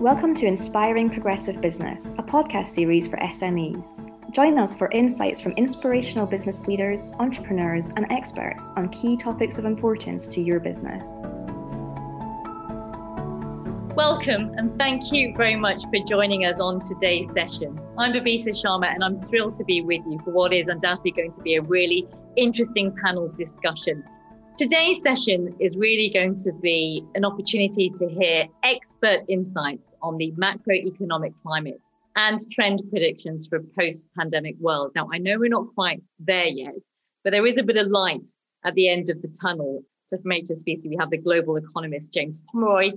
Welcome to Inspiring Progressive Business, a podcast series for SMEs. Join us for insights from inspirational business leaders, entrepreneurs, and experts on key topics of importance to your business. Welcome and thank you very much for joining us on today's session. I'm Babita Sharma and I'm thrilled to be with you for what is undoubtedly going to be a really interesting panel discussion. Today's session is really going to be an opportunity to hear expert insights on the macroeconomic climate and trend predictions for a post pandemic world. Now, I know we're not quite there yet, but there is a bit of light at the end of the tunnel. So, from HSBC, we have the global economist James Pomeroy,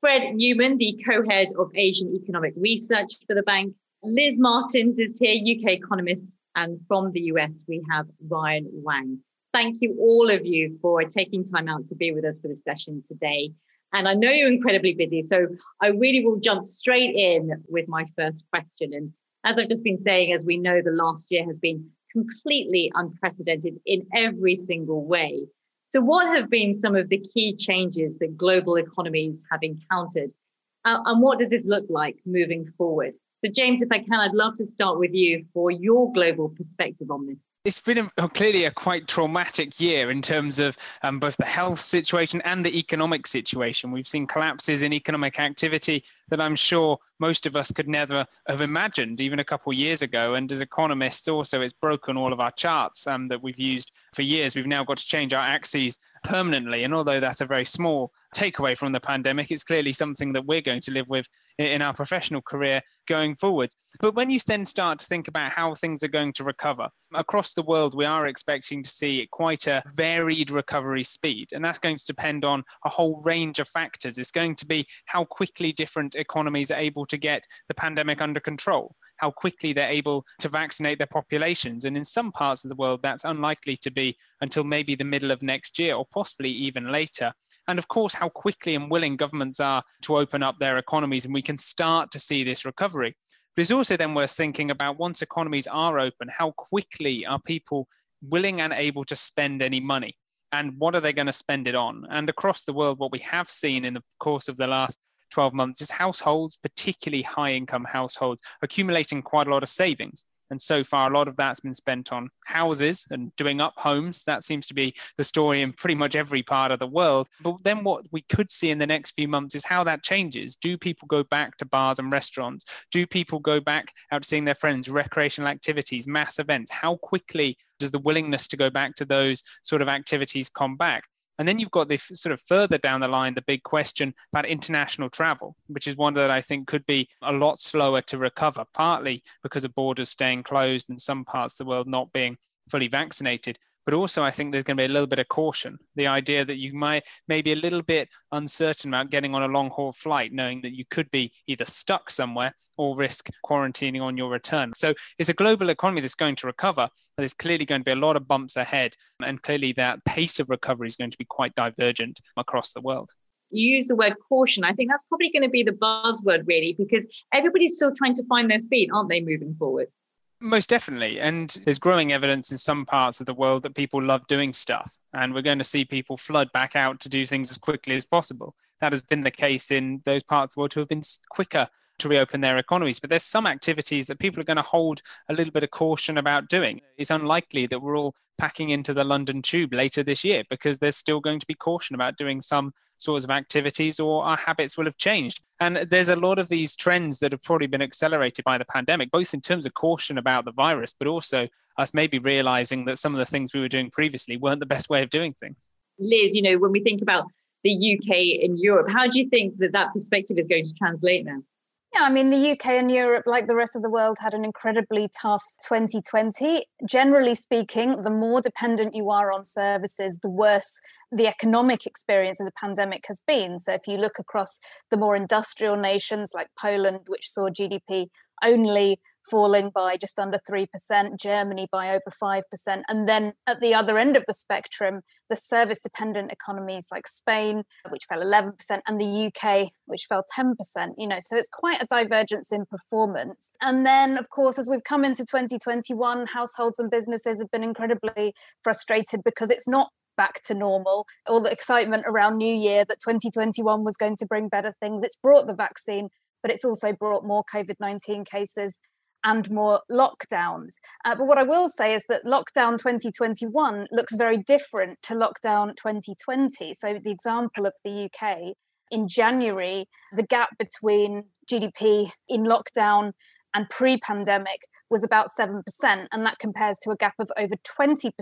Fred Neumann, the co head of Asian Economic Research for the bank, Liz Martins is here, UK economist, and from the US, we have Ryan Wang thank you all of you for taking time out to be with us for the session today. And I know you're incredibly busy, so I really will jump straight in with my first question. And as I've just been saying, as we know, the last year has been completely unprecedented in every single way. So, what have been some of the key changes that global economies have encountered? Uh, and what does this look like moving forward? So, James, if I can, I'd love to start with you for your global perspective on this it's been a, clearly a quite traumatic year in terms of um, both the health situation and the economic situation. We've seen collapses in economic activity that I'm sure most of us could never have imagined even a couple of years ago. And as economists, also, it's broken all of our charts um, that we've used for years. We've now got to change our axes permanently. And although that's a very small takeaway from the pandemic, it's clearly something that we're going to live with in our professional career going forward. But when you then start to think about how things are going to recover across the world, we are expecting to see quite a varied recovery speed. And that's going to depend on a whole range of factors. It's going to be how quickly different economies are able to get the pandemic under control how quickly they're able to vaccinate their populations. And in some parts of the world, that's unlikely to be until maybe the middle of next year or possibly even later and of course, how quickly and willing governments are to open up their economies, and we can start to see this recovery. But it's also then worth thinking about once economies are open, how quickly are people willing and able to spend any money? And what are they going to spend it on? And across the world, what we have seen in the course of the last 12 months is households, particularly high income households, accumulating quite a lot of savings. And so far, a lot of that's been spent on houses and doing up homes. That seems to be the story in pretty much every part of the world. But then what we could see in the next few months is how that changes. Do people go back to bars and restaurants? Do people go back out seeing their friends, recreational activities, mass events? How quickly does the willingness to go back to those sort of activities come back? And then you've got the sort of further down the line, the big question about international travel, which is one that I think could be a lot slower to recover, partly because of borders staying closed and some parts of the world not being fully vaccinated, but also I think there's going to be a little bit of caution. The idea that you might maybe a little bit uncertain about getting on a long haul flight, knowing that you could be either stuck somewhere or risk quarantining on your return. So it's a global economy that's going to recover. There's clearly going to be a lot of bumps ahead, and clearly that pace of recovery is going to be quite divergent across the world you use the word caution. I think that's probably going to be the buzzword, really, because everybody's still trying to find their feet, aren't they, moving forward? Most definitely. And there's growing evidence in some parts of the world that people love doing stuff. And we're going to see people flood back out to do things as quickly as possible. That has been the case in those parts of the world who have been quicker to reopen their economies. But there's some activities that people are going to hold a little bit of caution about doing. It's unlikely that we're all packing into the London tube later this year because there's still going to be caution about doing some sorts of activities or our habits will have changed. And there's a lot of these trends that have probably been accelerated by the pandemic, both in terms of caution about the virus, but also us maybe realizing that some of the things we were doing previously weren't the best way of doing things. Liz, you know, when we think about the UK and Europe, how do you think that that perspective is going to translate now? Yeah, I mean, the UK and Europe, like the rest of the world, had an incredibly tough 2020. Generally speaking, the more dependent you are on services, the worse the economic experience of the pandemic has been. So, if you look across the more industrial nations like Poland, which saw GDP only falling by just under 3%, Germany by over 5%. And then at the other end of the spectrum, the service dependent economies like Spain, which fell 11%, and the UK, which fell 10%. You know, so it's quite a divergence in performance. And then, of course, as we've come into 2021, households and businesses have been incredibly frustrated because it's not back to normal. All the excitement around New Year that 2021 was going to bring better things. It's brought the vaccine, but it's also brought more COVID 19 cases and more lockdowns. Uh, but what I will say is that lockdown 2021 looks very different to lockdown 2020. So, the example of the UK in January, the gap between GDP in lockdown and pre pandemic was about 7%, and that compares to a gap of over 20%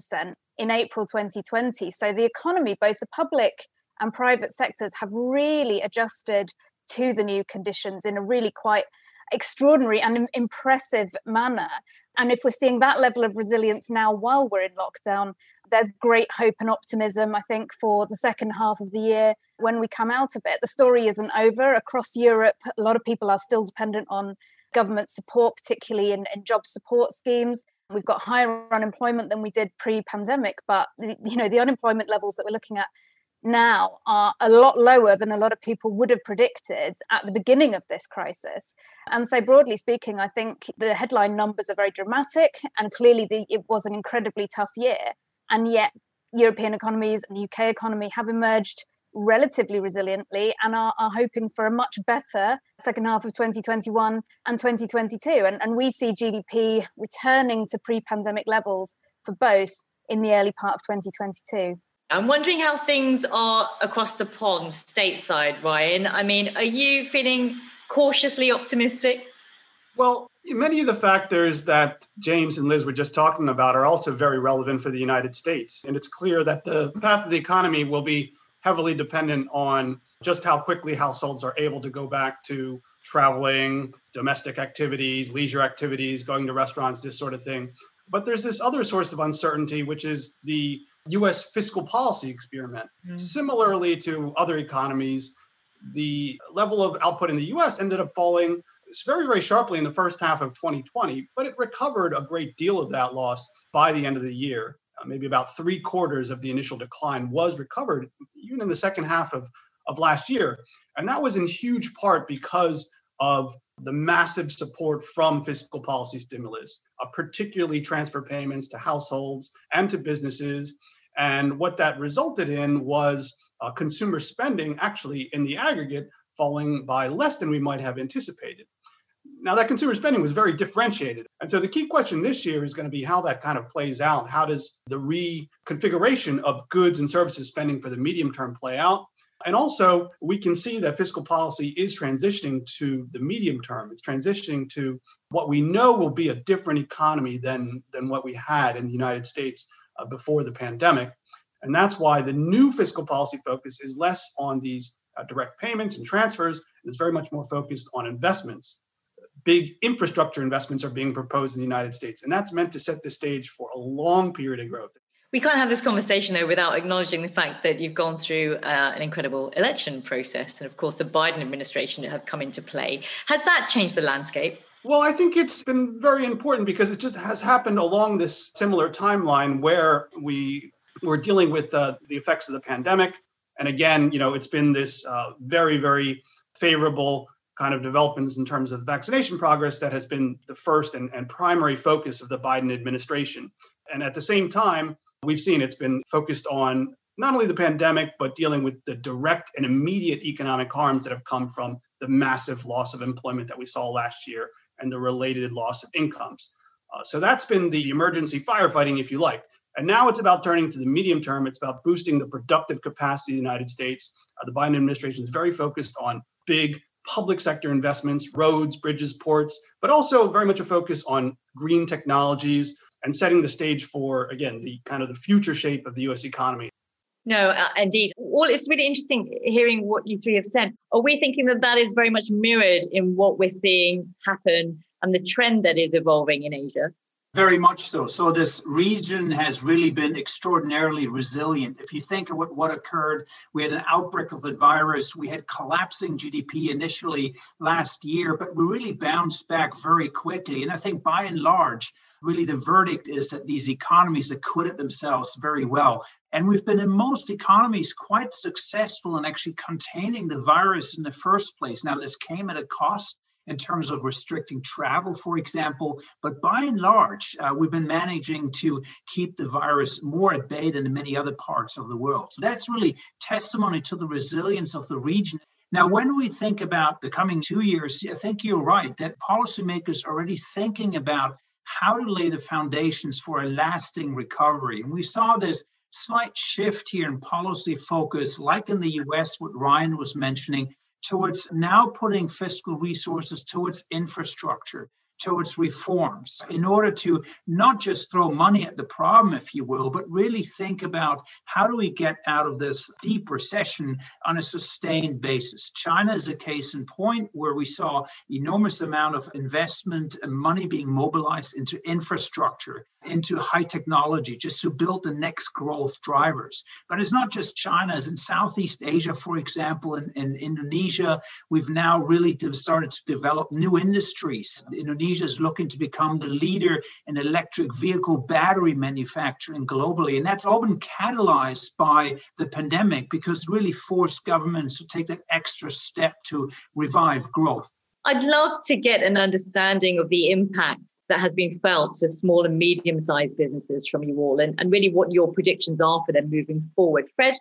in April 2020. So, the economy, both the public and private sectors, have really adjusted to the new conditions in a really quite extraordinary and impressive manner. And if we're seeing that level of resilience now while we're in lockdown, there's great hope and optimism, I think, for the second half of the year when we come out of it. The story isn't over. Across Europe, a lot of people are still dependent on government support, particularly in, in job support schemes. We've got higher unemployment than we did pre-pandemic, but you know the unemployment levels that we're looking at now are a lot lower than a lot of people would have predicted at the beginning of this crisis. And so, broadly speaking, I think the headline numbers are very dramatic, and clearly the, it was an incredibly tough year. And yet, European economies and the UK economy have emerged relatively resiliently and are, are hoping for a much better second half of 2021 and 2022. And, and we see GDP returning to pre pandemic levels for both in the early part of 2022. I'm wondering how things are across the pond, stateside, Ryan. I mean, are you feeling cautiously optimistic? Well, many of the factors that James and Liz were just talking about are also very relevant for the United States. And it's clear that the path of the economy will be heavily dependent on just how quickly households are able to go back to traveling, domestic activities, leisure activities, going to restaurants, this sort of thing. But there's this other source of uncertainty, which is the US fiscal policy experiment. Mm. Similarly to other economies, the level of output in the US ended up falling very, very sharply in the first half of 2020, but it recovered a great deal of that loss by the end of the year. Uh, maybe about three quarters of the initial decline was recovered even in the second half of, of last year. And that was in huge part because of the massive support from fiscal policy stimulus, uh, particularly transfer payments to households and to businesses, and what that resulted in was uh, consumer spending actually in the aggregate falling by less than we might have anticipated. Now, that consumer spending was very differentiated. And so the key question this year is going to be how that kind of plays out. How does the reconfiguration of goods and services spending for the medium term play out? And also, we can see that fiscal policy is transitioning to the medium term. It's transitioning to what we know will be a different economy than, than what we had in the United States uh, before the pandemic. And that's why the new fiscal policy focus is less on these uh, direct payments and transfers, it's very much more focused on investments. Big infrastructure investments are being proposed in the United States, and that's meant to set the stage for a long period of growth. We can't have this conversation though without acknowledging the fact that you've gone through uh, an incredible election process, and of course, the Biden administration have come into play. Has that changed the landscape? Well, I think it's been very important because it just has happened along this similar timeline where we were dealing with uh, the effects of the pandemic. And again, you know, it's been this uh, very, very favorable kind of developments in terms of vaccination progress that has been the first and, and primary focus of the Biden administration. And at the same time, we've seen it's been focused on not only the pandemic, but dealing with the direct and immediate economic harms that have come from the massive loss of employment that we saw last year and the related loss of incomes. Uh, so that's been the emergency firefighting, if you like. And now it's about turning to the medium term. It's about boosting the productive capacity of the United States. Uh, the Biden administration is very focused on big public sector investments, roads, bridges, ports, but also very much a focus on green technologies and setting the stage for, again, the kind of the future shape of the US economy. No, uh, indeed. Well, it's really interesting hearing what you three have said. Are we thinking that that is very much mirrored in what we're seeing happen and the trend that is evolving in Asia? Very much so. So this region has really been extraordinarily resilient. If you think of what, what occurred, we had an outbreak of a virus. We had collapsing GDP initially last year, but we really bounced back very quickly. And I think by and large, really the verdict is that these economies acquitted themselves very well. And we've been in most economies quite successful in actually containing the virus in the first place. Now, this came at a cost in terms of restricting travel, for example. But by and large, uh, we've been managing to keep the virus more at bay than in many other parts of the world. So that's really testimony to the resilience of the region. Now, when we think about the coming two years, I think you're right that policymakers are already thinking about how to lay the foundations for a lasting recovery. And we saw this slight shift here in policy focus, like in the US, what Ryan was mentioning, towards now putting fiscal resources towards infrastructure, towards reforms in order to not just throw money at the problem, if you will, but really think about how do we get out of this deep recession on a sustained basis. China is a case in point where we saw enormous amount of investment and money being mobilized into infrastructure, into high technology, just to build the next growth drivers. But it's not just China. it's in Southeast Asia, for example, in, in Indonesia, we've now really started to develop new industries. Indonesia is looking to become the leader in electric vehicle battery manufacturing globally. And that's all been catalyzed by the pandemic because it really forced governments to take that extra step to revive growth. I'd love to get an understanding of the impact that has been felt to small and medium sized businesses from you all and, and really what your predictions are for them moving forward. Fred?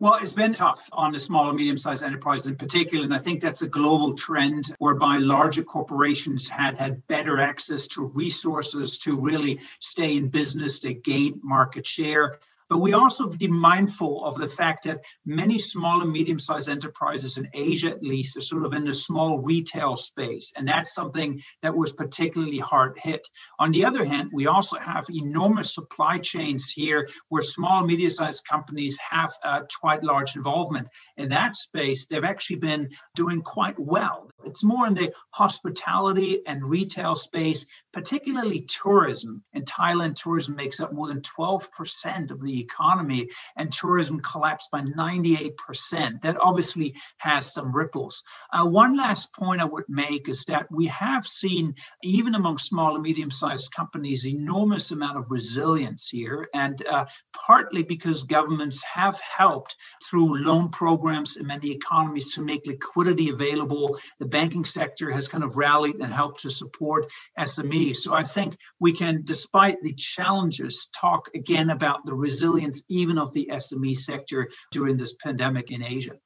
Well, it's been tough on the small and medium sized enterprises in particular. And I think that's a global trend whereby larger corporations had had better access to resources to really stay in business, to gain market share. But we also be mindful of the fact that many small and medium sized enterprises in Asia, at least, are sort of in the small retail space. And that's something that was particularly hard hit. On the other hand, we also have enormous supply chains here where small and medium sized companies have uh, quite large involvement. In that space, they've actually been doing quite well. It's more in the hospitality and retail space, particularly tourism. In Thailand, tourism makes up more than 12% of the economy, and tourism collapsed by 98%. That obviously has some ripples. Uh, one last point I would make is that we have seen, even among small and medium sized companies, enormous amount of resilience here, and uh, partly because governments have helped through loan programs in many economies to make liquidity available. The banking sector has kind of rallied and helped to support SMEs. So I think we can, despite the challenges, talk again about the resilience even of the SME sector during this pandemic in Asia.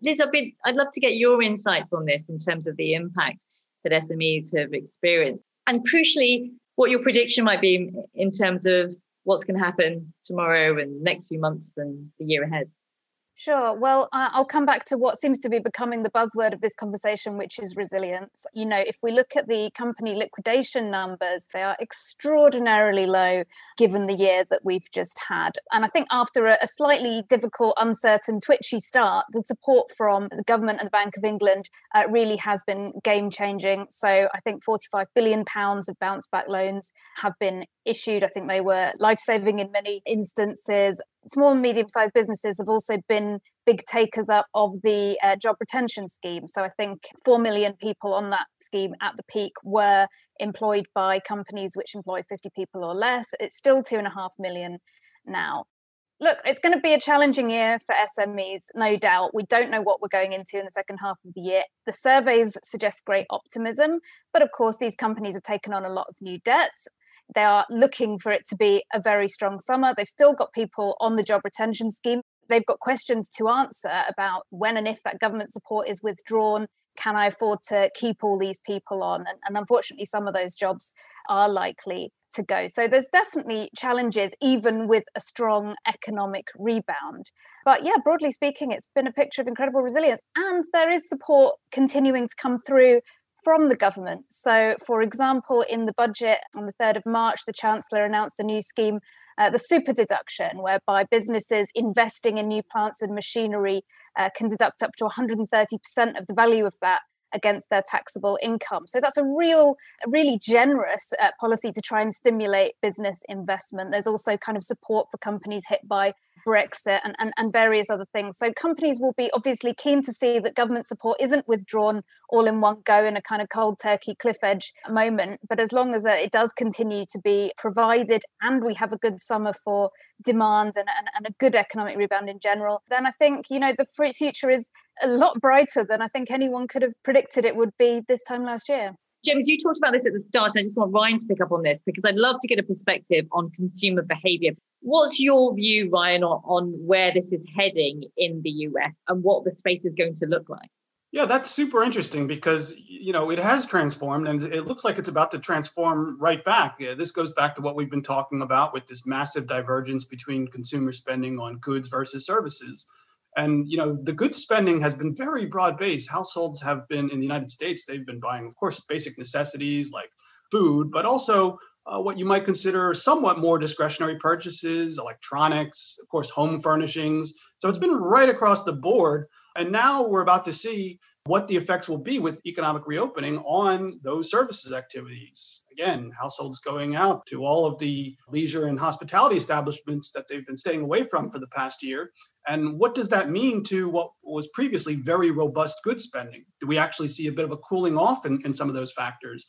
Liz, I'd, love to get your insights on this in terms of the impact that SMEs have experienced. And crucially, what your prediction might be in terms of what's going to happen tomorrow and next few months and the year ahead. Sure. Well, I'll come back to what seems to be becoming the buzzword of this conversation, which is resilience. You know, if we look at the company liquidation numbers, they are extraordinarily low given the year that we've just had. And I think after a, slightly difficult, uncertain, twitchy start, the support from the government and the Bank of England uh, really has been game changing. So I think 45 billion pounds of bounce back loans have been issued. I think they were life saving in many instances small and medium sized businesses have also been big takers up of the uh, job retention scheme. So I think 4 million people on that scheme at the peak were employed by companies which employ 50 people or less. It's still 2.5 million now. Look, it's going to be a challenging year for SMEs, no doubt. We don't know what we're going into in the second half of the year. The surveys suggest great optimism, but of course, these companies have taken on a lot of new debts they are looking for it to be a very strong summer. They've still got people on the job retention scheme. They've got questions to answer about when and if that government support is withdrawn. Can I afford to keep all these people on? And, and unfortunately, some of those jobs are likely to go. So there's definitely challenges, even with a strong economic rebound. But yeah, broadly speaking, it's been a picture of incredible resilience. And there is support continuing to come through from the government. So, for example, in the budget on the 3rd of March, the Chancellor announced a new scheme, uh, the super deduction, whereby businesses investing in new plants and machinery uh, can deduct up to 130% of the value of that against their taxable income. So that's a real, really generous uh, policy to try and stimulate business investment. There's also kind of support for companies hit by Brexit and, and, and various other things. So companies will be obviously keen to see that government support isn't withdrawn all in one go in a kind of cold turkey cliff edge moment. But as long as uh, it does continue to be provided and we have a good summer for demand and, and, and a good economic rebound in general, then I think, you know, the future is a lot brighter than I think anyone could have predicted it would be this time last year. James, you talked about this at the start, and I just want Ryan to pick up on this because I'd love to get a perspective on consumer behavior. What's your view, Ryan, on, on where this is heading in the US and what the space is going to look like? Yeah, that's super interesting because you know it has transformed, and it looks like it's about to transform right back. Yeah, this goes back to what we've been talking about with this massive divergence between consumer spending on goods versus services. And you know, the goods spending has been very broad based. Households have been in the United States, they've been buying, of course, basic necessities like food, but also uh, what you might consider somewhat more discretionary purchases, electronics, of course, home furnishings. So it's been right across the board. And now we're about to see what the effects will be with economic reopening on those services activities. Again, households going out to all of the leisure and hospitality establishments that they've been staying away from for the past year. And what does that mean to what was previously very robust goods spending? Do we actually see a bit of a cooling off in, in some of those factors?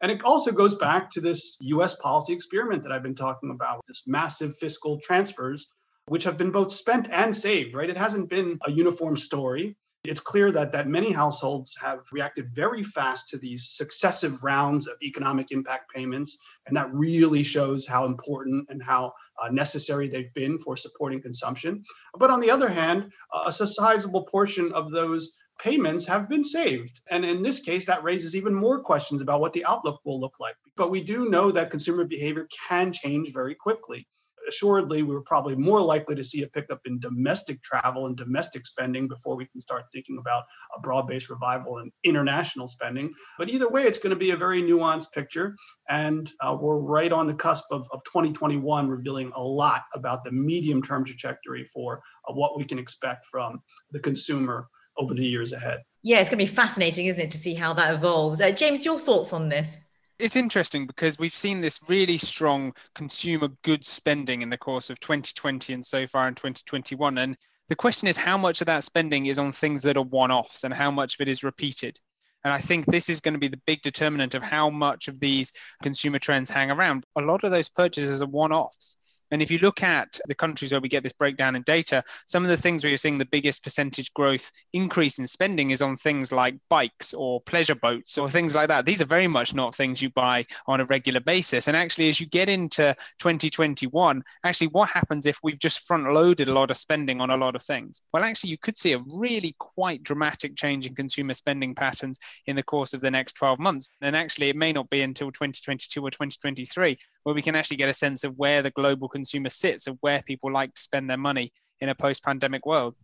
And it also goes back to this US policy experiment that I've been talking about, this massive fiscal transfers, which have been both spent and saved, right? It hasn't been a uniform story. It's clear that, that many households have reacted very fast to these successive rounds of economic impact payments. And that really shows how important and how uh, necessary they've been for supporting consumption. But on the other hand, uh, a sizable portion of those payments have been saved. And in this case, that raises even more questions about what the outlook will look like. But we do know that consumer behavior can change very quickly assuredly, we are probably more likely to see a pickup in domestic travel and domestic spending before we can start thinking about a broad based revival in international spending. But either way, it's going to be a very nuanced picture. And uh, we're right on the cusp of, of 2021, revealing a lot about the medium term trajectory for uh, what we can expect from the consumer over the years ahead. Yeah, it's going to be fascinating, isn't it, to see how that evolves. Uh, James, your thoughts on this? It's interesting because we've seen this really strong consumer goods spending in the course of 2020 and so far in 2021. And the question is how much of that spending is on things that are one offs and how much of it is repeated. And I think this is going to be the big determinant of how much of these consumer trends hang around. A lot of those purchases are one offs. And if you look at the countries where we get this breakdown in data, some of the things where you're seeing the biggest percentage growth increase in spending is on things like bikes or pleasure boats or things like that. These are very much not things you buy on a regular basis. And actually, as you get into 2021, actually, what happens if we've just front loaded a lot of spending on a lot of things? Well, actually, you could see a really quite dramatic change in consumer spending patterns in the course of the next 12 months. And actually, it may not be until 2022 or 2023 where we can actually get a sense of where the global consumer sits and where people like to spend their money in a post-pandemic world.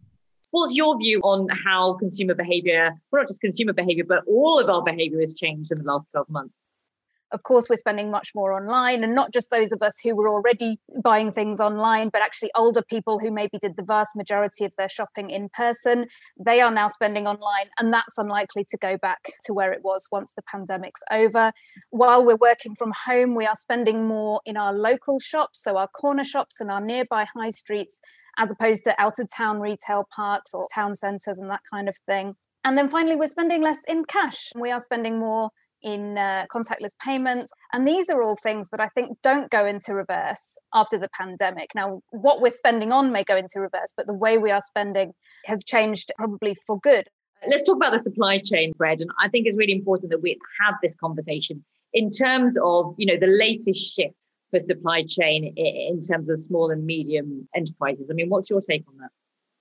What's your view on how consumer behavior, well, not just consumer behavior, but all of our behavior has changed in the last 12 months? Of course, we're spending much more online, and not just those of us who were already buying things online, but actually older people who maybe did the vast majority of their shopping in person. They are now spending online, and that's unlikely to go back to where it was once the pandemic's over. While we're working from home, we are spending more in our local shops, so our corner shops and our nearby high streets, as opposed to out of town retail parks or town centres and that kind of thing. And then finally, we're spending less in cash. We are spending more in uh, contactless payments. And these are all things that I think don't go into reverse after the pandemic. Now, what we're spending on may go into reverse, but the way we are spending has changed probably for good. Let's talk about the supply chain, Brad. And I think it's really important that we have this conversation in terms of, you know, the latest shift for supply chain in terms of small and medium enterprises. I mean, what's your take on that?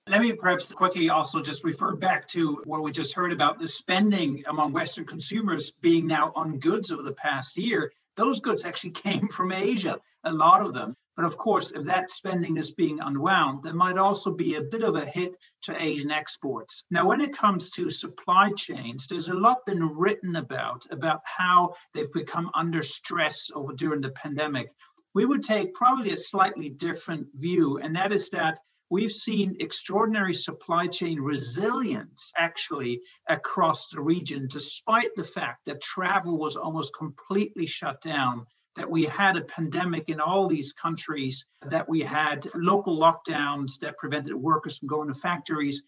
Let me perhaps quickly also just refer back to what we just heard about the spending among Western consumers being now on goods over the past year. Those goods actually came from Asia, a lot of them. But of course, if that spending is being unwound, there might also be a bit of a hit to Asian exports. Now, when it comes to supply chains, there's a lot been written about about how they've become under stress over during the pandemic. We would take probably a slightly different view, and that is that we've seen extraordinary supply chain resilience actually across the region, despite the fact that travel was almost completely shut down that we had a pandemic in all these countries, that we had local lockdowns that prevented workers from going to factories.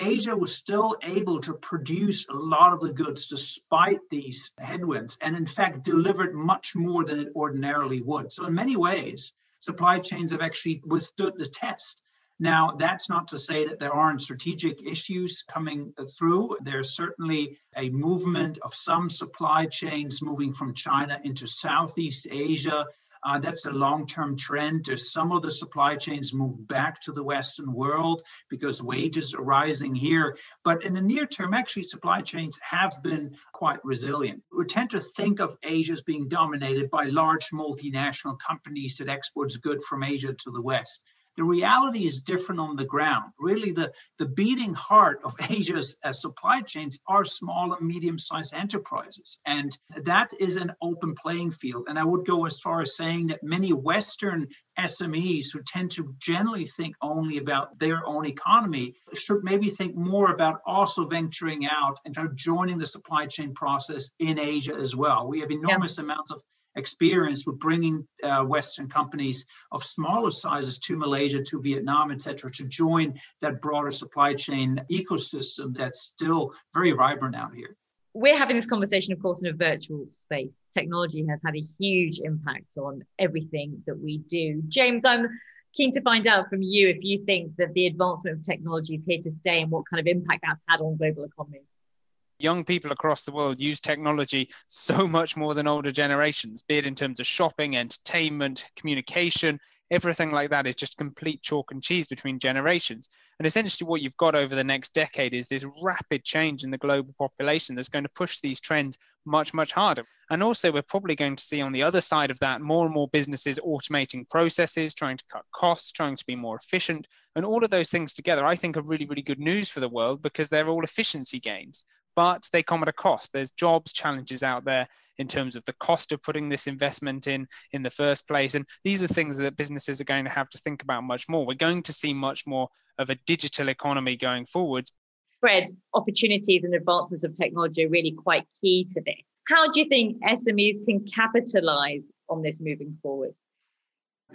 Asia was still able to produce a lot of the goods despite these headwinds, and in fact, delivered much more than it ordinarily would. So, in many ways, supply chains have actually withstood the test. Now, that's not to say that there aren't strategic issues coming through. There's certainly a movement of some supply chains moving from China into Southeast Asia. Uh, that's a long term trend. There's some of the supply chains move back to the Western world because wages are rising here. But in the near term, actually, supply chains have been quite resilient. We tend to think of Asia as being dominated by large multinational companies that export goods from Asia to the West. The reality is different on the ground. Really, the, the beating heart of Asia's uh, supply chains are small and medium sized enterprises. And that is an open playing field. And I would go as far as saying that many Western SMEs who tend to generally think only about their own economy should maybe think more about also venturing out and joining the supply chain process in Asia as well. We have enormous yeah. amounts of experience with bringing uh, Western companies of smaller sizes to Malaysia, to Vietnam, et cetera, to join that broader supply chain ecosystem that's still very vibrant out here. We're having this conversation, of course, in a virtual space. Technology has had a huge impact on everything that we do. James, I'm keen to find out from you if you think that the advancement of technology is here to stay and what kind of impact that's had on global economy young people across the world use technology so much more than older generations, be it in terms of shopping, entertainment, communication, everything like that is just complete chalk and cheese between generations. And essentially, what you've got over the next decade is this rapid change in the global population that's going to push these trends much, much harder. And also, we're probably going to see on the other side of that more and more businesses automating processes, trying to cut costs, trying to be more efficient. And all of those things together, I think, are really, really good news for the world because they're all efficiency gains but they come at a cost. There's jobs challenges out there in terms of the cost of putting this investment in in the first place. And these are things that businesses are going to have to think about much more. We're going to see much more of a digital economy going forwards. Fred, opportunities and advancements of technology are really quite key to this. How do you think SMEs can capitalize on this moving forward?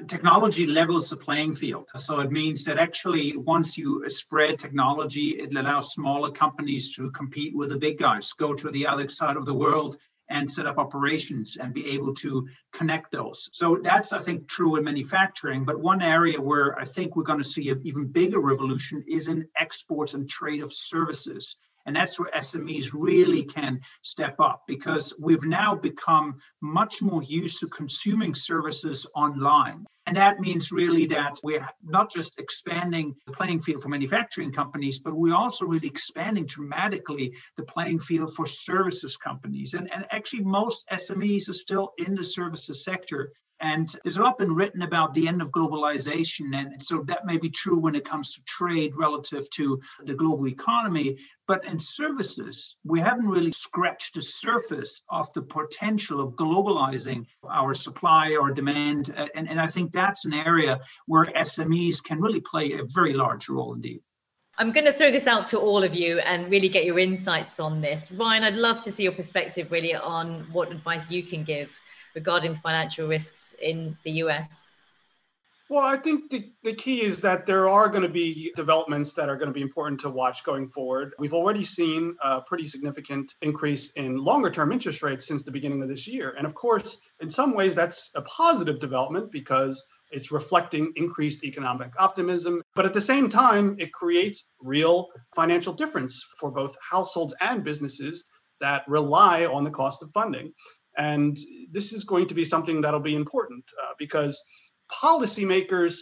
Technology levels the playing field. So it means that actually, once you spread technology, it allows smaller companies to compete with the big guys, go to the other side of the world and set up operations and be able to connect those. So that's, I think, true in manufacturing. But one area where I think we're going to see an even bigger revolution is in exports and trade of services. And that's where SMEs really can step up because we've now become much more used to consuming services online. And that means really that we're not just expanding the playing field for manufacturing companies, but we're also really expanding dramatically the playing field for services companies. And, and actually, most SMEs are still in the services sector. And there's a lot been written about the end of globalization. And so that may be true when it comes to trade relative to the global economy. But in services, we haven't really scratched the surface of the potential of globalizing our supply or demand. And, and I think that's an area where SMEs can really play a very large role indeed. I'm going to throw this out to all of you and really get your insights on this. Ryan, I'd love to see your perspective really on what advice you can give regarding financial risks in the US? Well, I think the, the key is that there are going to be developments that are going to be important to watch going forward. We've already seen a pretty significant increase in longer term interest rates since the beginning of this year. And of course, in some ways, that's a positive development because it's reflecting increased economic optimism. But at the same time, it creates real financial difference for both households and businesses that rely on the cost of funding. And this is going to be something that'll be important uh, because policymakers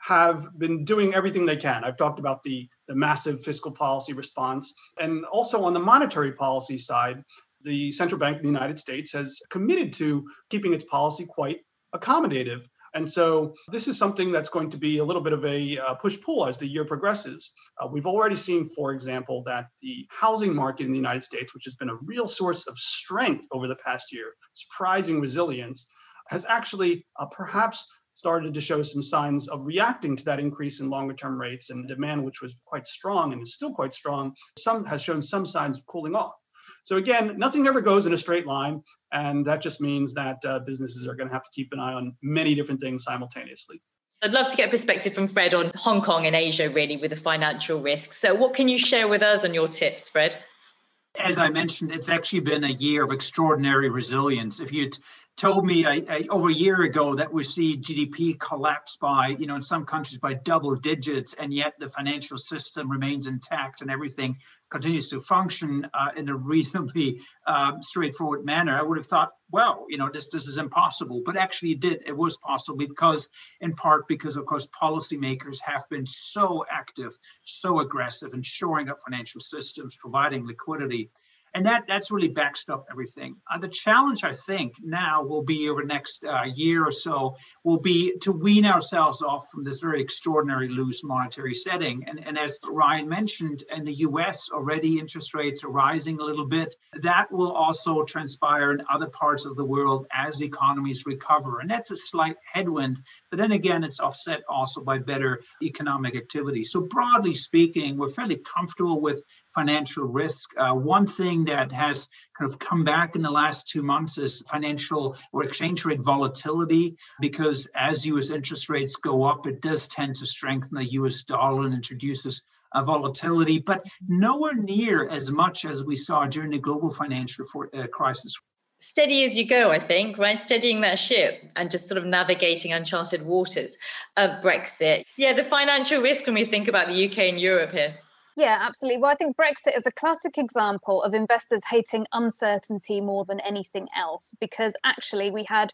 have been doing everything they can. I've talked about the, the massive fiscal policy response. And also on the monetary policy side, the central bank of the United States has committed to keeping its policy quite accommodative. And so this is something that's going to be a little bit of a uh, push pull as the year progresses. Uh, we've already seen, for example, that the housing market in the United States, which has been a real source of strength over the past year, surprising resilience, has actually uh, perhaps started to show some signs of reacting to that increase in longer term rates and demand, which was quite strong and is still quite strong. Some has shown some signs of cooling off. So again, nothing ever goes in a straight line, and that just means that uh, businesses are going to have to keep an eye on many different things simultaneously. I'd love to get a perspective from Fred on Hong Kong and Asia, really, with the financial risks. So, what can you share with us on your tips, Fred? As I mentioned, it's actually been a year of extraordinary resilience. If you'd told me I, I, over a year ago that we see GDP collapse by, you know, in some countries by double digits, and yet the financial system remains intact and everything continues to function uh, in a reasonably uh, straightforward manner, I would have thought, well, you know, this this is impossible. But actually, it did. It was possible because, in part, because of course, policymakers have been so active, so aggressive in shoring up financial systems, providing liquidity and that that's really backstop everything. Uh, the challenge, I think, now will be over the next uh, year or so will be to wean ourselves off from this very extraordinary loose monetary setting. And, and as Ryan mentioned, in the U.S. already interest rates are rising a little bit. That will also transpire in other parts of the world as economies recover, and that's a slight headwind. But then again, it's offset also by better economic activity. So broadly speaking, we're fairly comfortable with financial risk. Uh, one thing that has kind of come back in the last two months is financial or exchange rate volatility, because as US interest rates go up, it does tend to strengthen the US dollar and introduces a volatility, but nowhere near as much as we saw during the global financial for, uh, crisis steady as you go, I think, right? Steadying that ship and just sort of navigating uncharted waters of Brexit. Yeah, the financial risk when we think about the UK and Europe here. Yeah, absolutely. Well, I think Brexit is a classic example of investors hating uncertainty more than anything else because actually we had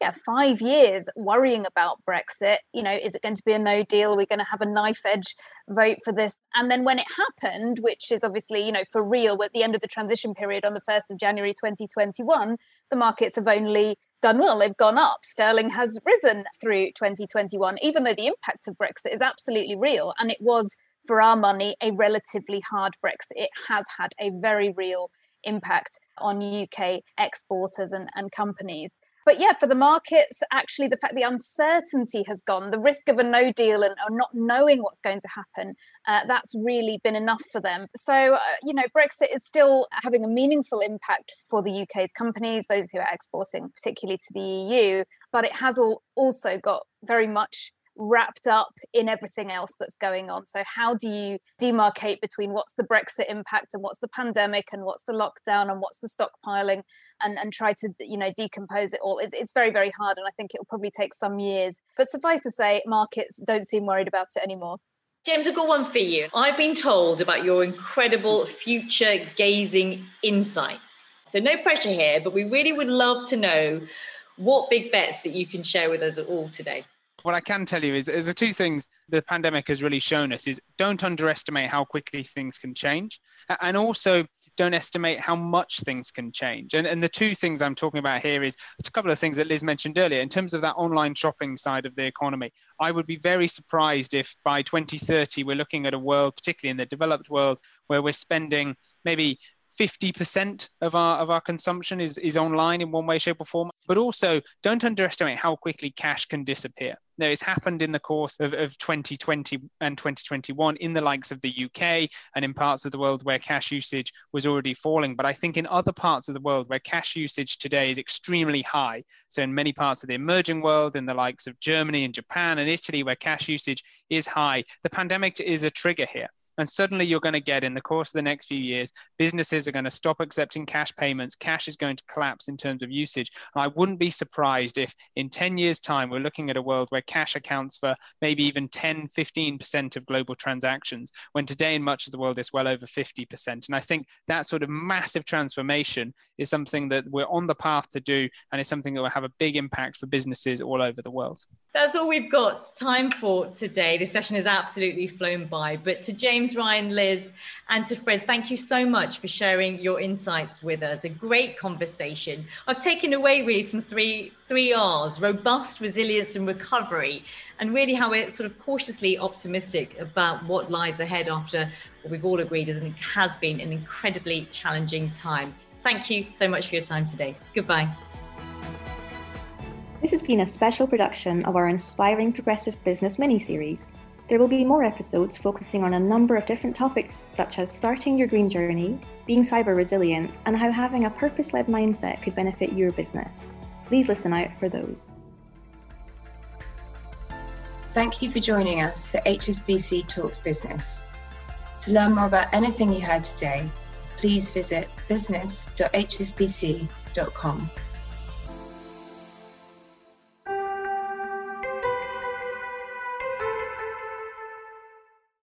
yeah, five years worrying about Brexit. You know, is it going to be a no deal? We're we going to have a knife edge vote for this? And then when it happened, which is obviously, you know, for real at the end of the transition period on the 1st of January 2021, the markets have only done well. They've gone up. Sterling has risen through 2021, even though the impact of Brexit is absolutely real. And it was for our money, a relatively hard Brexit. It has had a very real impact on UK exporters and, and companies. But yeah, for the markets, actually, the fact the uncertainty has gone, the risk of a no deal and not knowing what's going to happen, uh, that's really been enough for them. So, uh, you know, Brexit is still having a meaningful impact for the UK's companies, those who are exporting, particularly to the EU, but it has all also got very much wrapped up in everything else that's going on. So, how do you demarcate between what's the Brexit impact and what's the pandemic and what's the lockdown and what's the stockpiling and, and try to, you know, decompose it all? It's, it's very, very hard. And I think it'll probably take some years. But suffice to say, markets don't seem worried about it anymore. James, I've got one for you. I've been told about your incredible future gazing insights. So, no pressure here, but we really would love to know what big bets that you can share with us at all today what I can tell you is there's the two things the pandemic has really shown us is don't underestimate how quickly things can change and also don't estimate how much things can change. And, and the two things I'm talking about here is a couple of things that Liz mentioned earlier in terms of that online shopping side of the economy. I would be very surprised if by 2030 we're looking at a world, particularly in the developed world, where we're spending maybe 50% of our of our consumption is is online in one way shape or form but also don't underestimate how quickly cash can disappear now it's happened in the course of, of 2020 and 2021 in the likes of the uk and in parts of the world where cash usage was already falling. But i think in other parts of the world where cash usage today is extremely high so in many parts of the emerging world in the likes of germany and japan and italy where cash usage is high the pandemic is a trigger here and suddenly you're going to get in the course of the next few years, businesses are going to stop accepting cash payments. Cash is going to collapse in terms of usage. And I wouldn't be surprised if in 10 years' time, we're looking at a world where cash accounts for maybe even 10, 15% of global transactions, when today in much of the world it's well over 50%. And I think that sort of massive transformation is something that we're on the path to do, and it's something that will have a big impact for businesses all over the world. That's all we've got time for today. This session has absolutely flown by. But to James, James, Ryan, Liz, and to Fred, thank you so much for sharing your insights with us. A great conversation. I've taken away really some three three R's: robust, resilience, and recovery, and really how we're sort of cautiously optimistic about what lies ahead after what we've all agreed is it has been an incredibly challenging time. Thank you so much for your time today. Goodbye. This has been a special production of our Inspiring Progressive Business mini series. There will be more episodes focusing on a number of different topics, such as starting your green journey, being cyber resilient, and how having a purpose led mindset could benefit your business. Please listen out for those. Thank you for joining us for HSBC Talks Business. To learn more about anything you heard today, please visit business.hsbc.com.